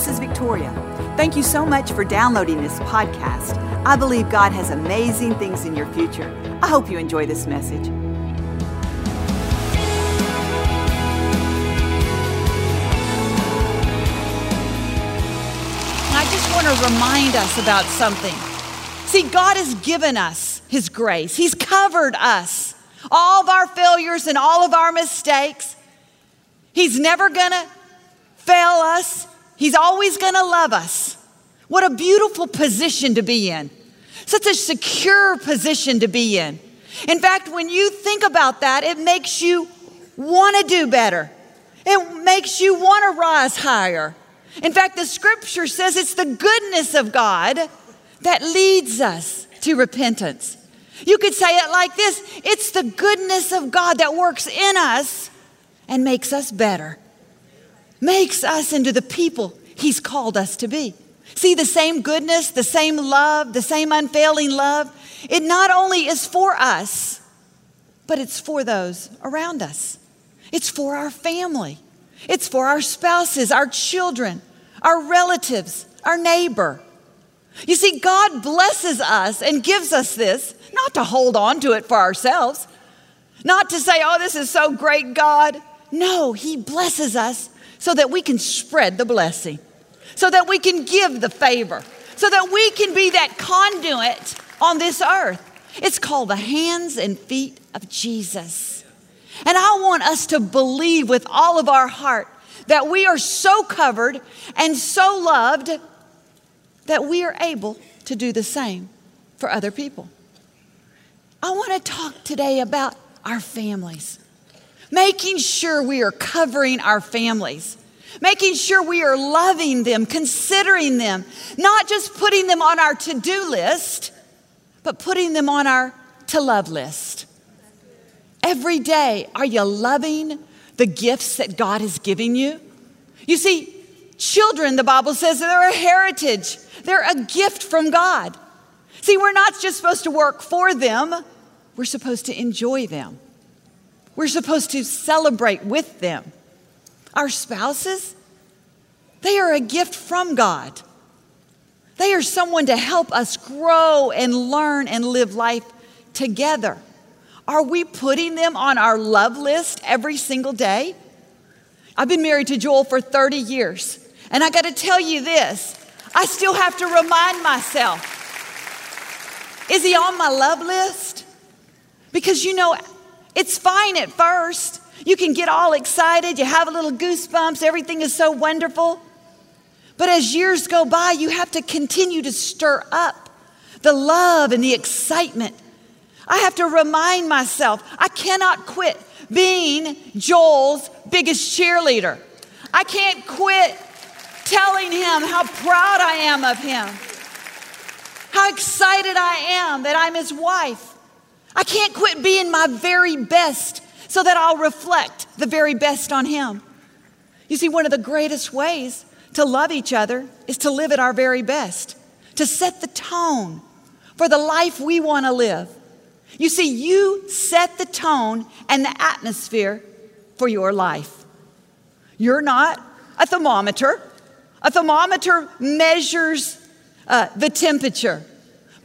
this is Victoria. Thank you so much for downloading this podcast. I believe God has amazing things in your future. I hope you enjoy this message. I just want to remind us about something. See, God has given us His grace, He's covered us, all of our failures and all of our mistakes. He's never going to fail us, He's always going to love us. What a beautiful position to be in. Such a secure position to be in. In fact, when you think about that, it makes you want to do better. It makes you want to rise higher. In fact, the scripture says it's the goodness of God that leads us to repentance. You could say it like this it's the goodness of God that works in us and makes us better, makes us into the people He's called us to be. See the same goodness, the same love, the same unfailing love. It not only is for us, but it's for those around us. It's for our family. It's for our spouses, our children, our relatives, our neighbor. You see, God blesses us and gives us this, not to hold on to it for ourselves, not to say, oh, this is so great, God. No, He blesses us so that we can spread the blessing, so that we can give the favor, so that we can be that conduit on this earth. It's called the hands and feet of Jesus. And I want us to believe with all of our heart that we are so covered and so loved that we are able to do the same for other people. I want to talk today about our families, making sure we are covering our families, making sure we are loving them, considering them, not just putting them on our to do list, but putting them on our to love list. Every day, are you loving the gifts that God is giving you? You see, children, the Bible says, they're a heritage, they're a gift from God. See, we're not just supposed to work for them, we're supposed to enjoy them. We're supposed to celebrate with them. Our spouses, they are a gift from God. They are someone to help us grow and learn and live life together. Are we putting them on our love list every single day? I've been married to Joel for 30 years, and I got to tell you this I still have to remind myself is he on my love list? Because you know, it's fine at first. You can get all excited, you have a little goosebumps, everything is so wonderful. But as years go by, you have to continue to stir up the love and the excitement I have to remind myself I cannot quit being Joel's biggest cheerleader. I can't quit telling him how proud I am of him, how excited I am that I'm his wife. I can't quit being my very best so that I'll reflect the very best on him. You see, one of the greatest ways to love each other is to live at our very best, to set the tone for the life we want to live. You see, you set the tone and the atmosphere for your life. You're not a thermometer. A thermometer measures uh, the temperature,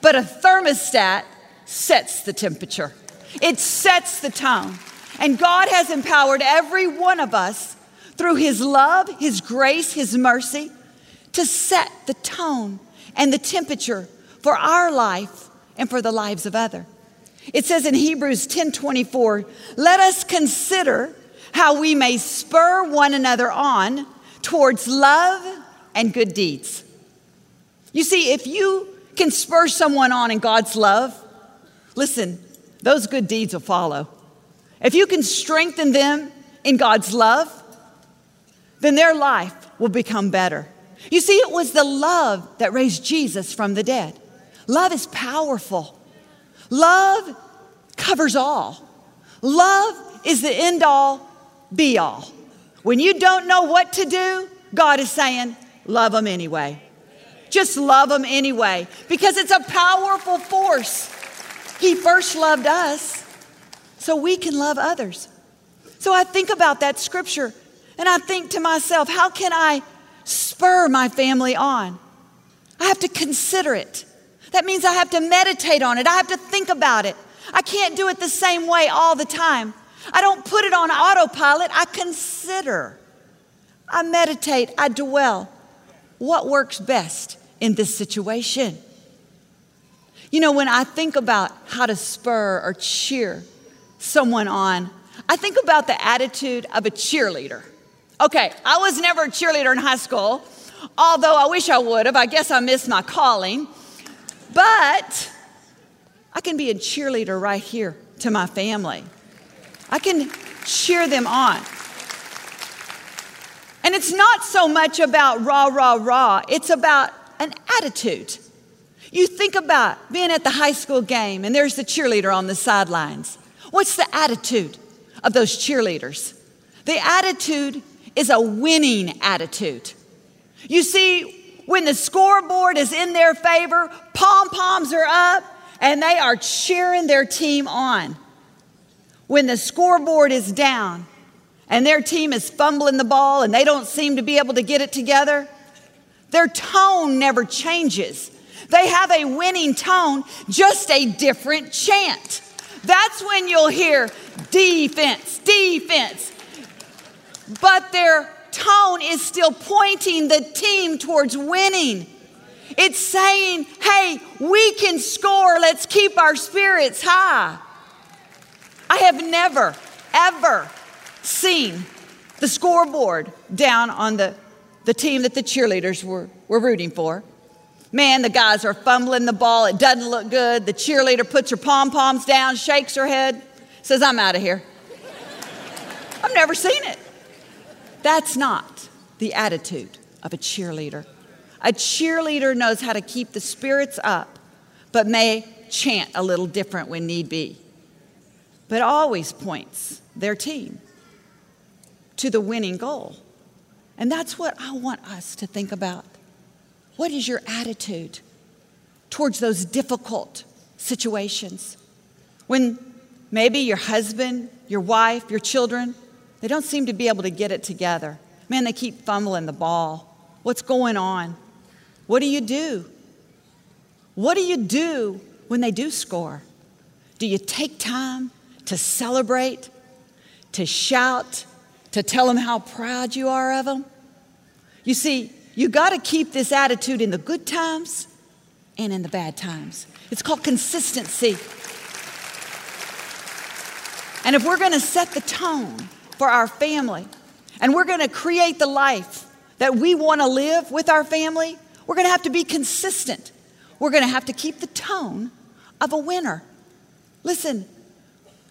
but a thermostat sets the temperature. It sets the tone. And God has empowered every one of us through His love, His grace, His mercy to set the tone and the temperature for our life and for the lives of others. It says in Hebrews 10:24, "Let us consider how we may spur one another on towards love and good deeds." You see, if you can spur someone on in God's love, listen, those good deeds will follow. If you can strengthen them in God's love, then their life will become better. You see, it was the love that raised Jesus from the dead. Love is powerful. Love covers all. Love is the end all, be all. When you don't know what to do, God is saying, love them anyway. Just love them anyway because it's a powerful force. He first loved us so we can love others. So I think about that scripture and I think to myself, how can I spur my family on. I have to consider it. That means I have to meditate on it. I have to think about it. I can't do it the same way all the time. I don't put it on autopilot. I consider. I meditate. I dwell. What works best in this situation? You know, when I think about how to spur or cheer someone on, I think about the attitude of a cheerleader. Okay, I was never a cheerleader in high school, although I wish I would have. I guess I missed my calling. But I can be a cheerleader right here to my family. I can cheer them on. And it's not so much about rah, rah, rah, it's about an attitude. You think about being at the high school game and there's the cheerleader on the sidelines. What's the attitude of those cheerleaders? The attitude is a winning attitude. You see, when the scoreboard is in their favor, pom poms are up and they are cheering their team on. When the scoreboard is down and their team is fumbling the ball and they don't seem to be able to get it together, their tone never changes. They have a winning tone, just a different chant. That's when you'll hear defense, defense. But their tone is still pointing the team towards winning. It's saying, hey, we can score. Let's keep our spirits high. I have never, ever seen the scoreboard down on the, the team that the cheerleaders were, were rooting for. Man, the guys are fumbling the ball. It doesn't look good. The cheerleader puts her pom poms down, shakes her head, says, I'm out of here. I've never seen it. That's not the attitude of a cheerleader. A cheerleader knows how to keep the spirits up, but may chant a little different when need be, but always points their team to the winning goal. And that's what I want us to think about. What is your attitude towards those difficult situations? When maybe your husband, your wife, your children, they don't seem to be able to get it together. Man, they keep fumbling the ball. What's going on? What do you do? What do you do when they do score? Do you take time to celebrate, to shout, to tell them how proud you are of them? You see, you got to keep this attitude in the good times and in the bad times. It's called consistency. And if we're going to set the tone for our family and we're going to create the life that we want to live with our family, we're going to have to be consistent. We're going to have to keep the tone of a winner. Listen,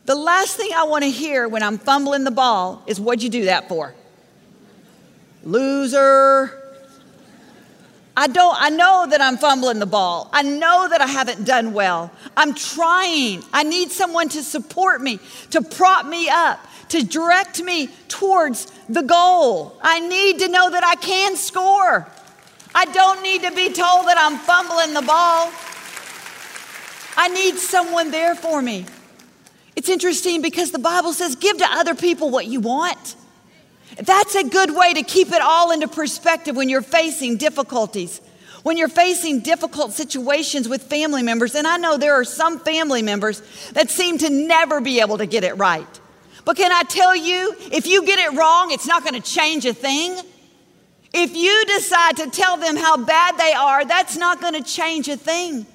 the last thing I want to hear when I'm fumbling the ball is what'd you do that for? Loser. I don't I know that I'm fumbling the ball. I know that I haven't done well. I'm trying. I need someone to support me, to prop me up, to direct me towards the goal. I need to know that I can score. I don't need to be told that I'm fumbling the ball. I need someone there for me. It's interesting because the Bible says, give to other people what you want. That's a good way to keep it all into perspective when you're facing difficulties, when you're facing difficult situations with family members. And I know there are some family members that seem to never be able to get it right. But can I tell you, if you get it wrong, it's not going to change a thing. If you decide to tell them how bad they are, that's not going to change a thing.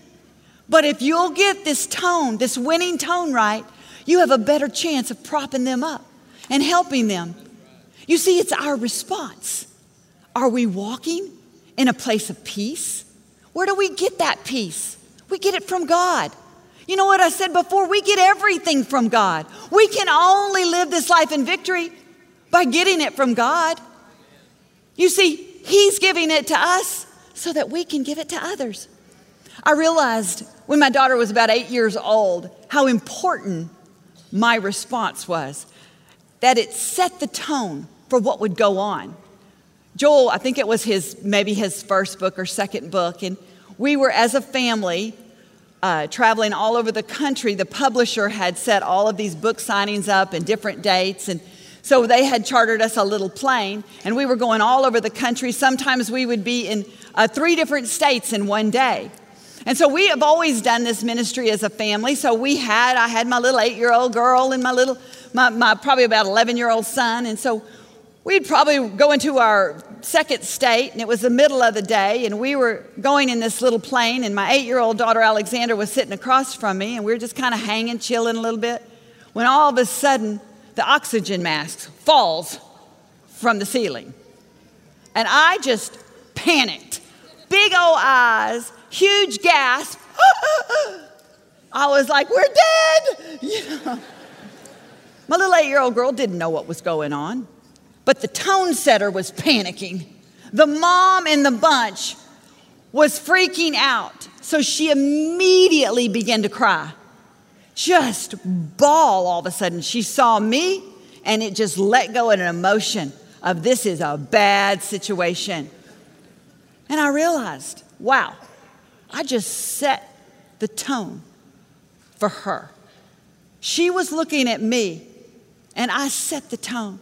But if you'll get this tone, this winning tone right, you have a better chance of propping them up and helping them. You see, it's our response. Are we walking in a place of peace? Where do we get that peace? We get it from God. You know what I said before? We get everything from God. We can only live this life in victory by getting it from God. You see, He's giving it to us so that we can give it to others. I realized when my daughter was about eight years old how important my response was, that it set the tone for what would go on. Joel, I think it was his, maybe his first book or second book, and we were as a family uh, traveling all over the country. The publisher had set all of these book signings up and different dates, and So they had chartered us a little plane, and we were going all over the country. Sometimes we would be in uh, three different states in one day. And so we have always done this ministry as a family. So we had, I had my little eight year old girl and my little, my, my probably about 11 year old son. And so we'd probably go into our second state, and it was the middle of the day, and we were going in this little plane, and my eight year old daughter Alexandra was sitting across from me, and we were just kind of hanging, chilling a little bit, when all of a sudden the oxygen mask falls from the ceiling. And I just panicked. Big old eyes, huge gasp. I was like, we're dead. You know. My little eight year old girl didn't know what was going on. But the tone setter was panicking. The mom in the bunch was freaking out. So she immediately began to cry. Just bawl all of a sudden. She saw me and it just let go in an emotion of this is a bad situation. And I realized, wow, I just set the tone for her. She was looking at me and I set the tone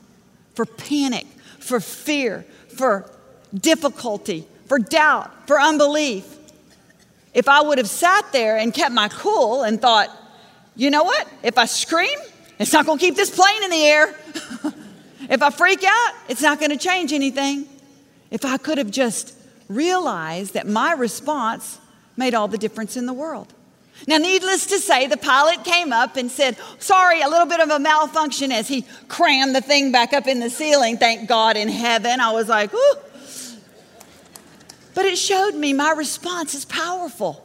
for panic, for fear, for difficulty, for doubt, for unbelief. If I would have sat there and kept my cool and thought, you know what? If I scream, it's not going to keep this plane in the air. if I freak out, it's not going to change anything. If I could have just realized that my response made all the difference in the world. Now, needless to say, the pilot came up and said, Sorry, a little bit of a malfunction as he crammed the thing back up in the ceiling. Thank God in heaven. I was like, Ooh. But it showed me my response is powerful.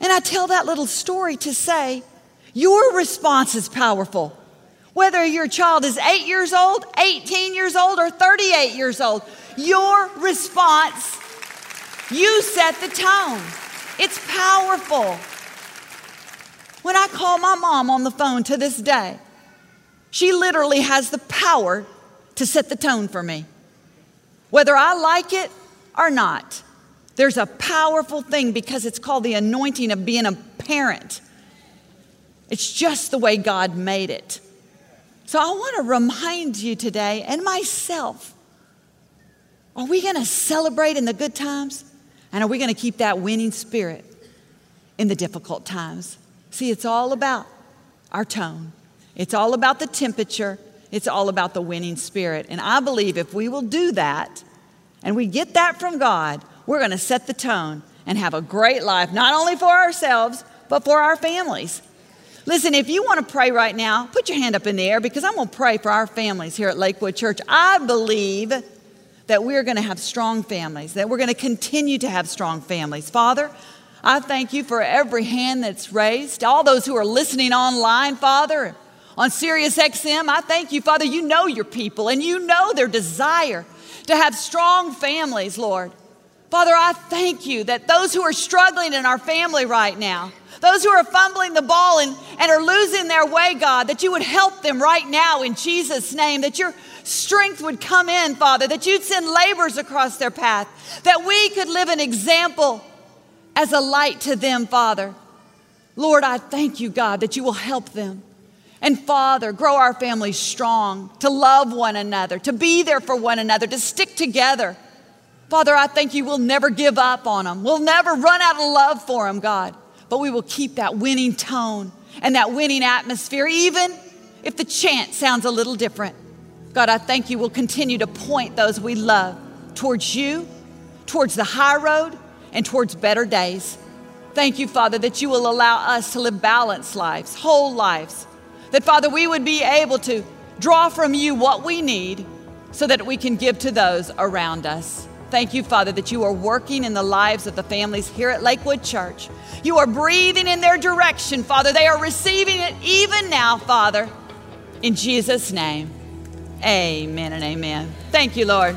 And I tell that little story to say, Your response is powerful. Whether your child is eight years old, 18 years old, or 38 years old, your response, you set the tone. It's powerful. When I call my mom on the phone to this day, she literally has the power to set the tone for me. Whether I like it or not, there's a powerful thing because it's called the anointing of being a parent. It's just the way God made it. So I want to remind you today and myself are we going to celebrate in the good times? And are we going to keep that winning spirit in the difficult times? See, it's all about our tone, it's all about the temperature, it's all about the winning spirit. And I believe if we will do that and we get that from God, we're going to set the tone and have a great life, not only for ourselves, but for our families. Listen, if you want to pray right now, put your hand up in the air because I'm going to pray for our families here at Lakewood Church. I believe that we're going to have strong families, that we're going to continue to have strong families. Father, I thank you for every hand that's raised, all those who are listening online, Father, on Sirius XM. I thank you, Father. You know your people and you know their desire to have strong families, Lord. Father, I thank you that those who are struggling in our family right now, those who are fumbling the ball and, and are losing their way, God, that you would help them right now in Jesus' name, that your strength would come in, Father, that you'd send labors across their path, that we could live an example as a light to them, Father. Lord, I thank you, God, that you will help them. And Father, grow our families strong, to love one another, to be there for one another, to stick together. Father, I thank you we'll never give up on them. We'll never run out of love for them, God. But we will keep that winning tone and that winning atmosphere, even if the chant sounds a little different. God, I thank you we'll continue to point those we love towards you, towards the high road, and towards better days. Thank you, Father, that you will allow us to live balanced lives, whole lives. That, Father, we would be able to draw from you what we need so that we can give to those around us. Thank you, Father, that you are working in the lives of the families here at Lakewood Church. You are breathing in their direction, Father. They are receiving it even now, Father. In Jesus' name, amen and amen. Thank you, Lord.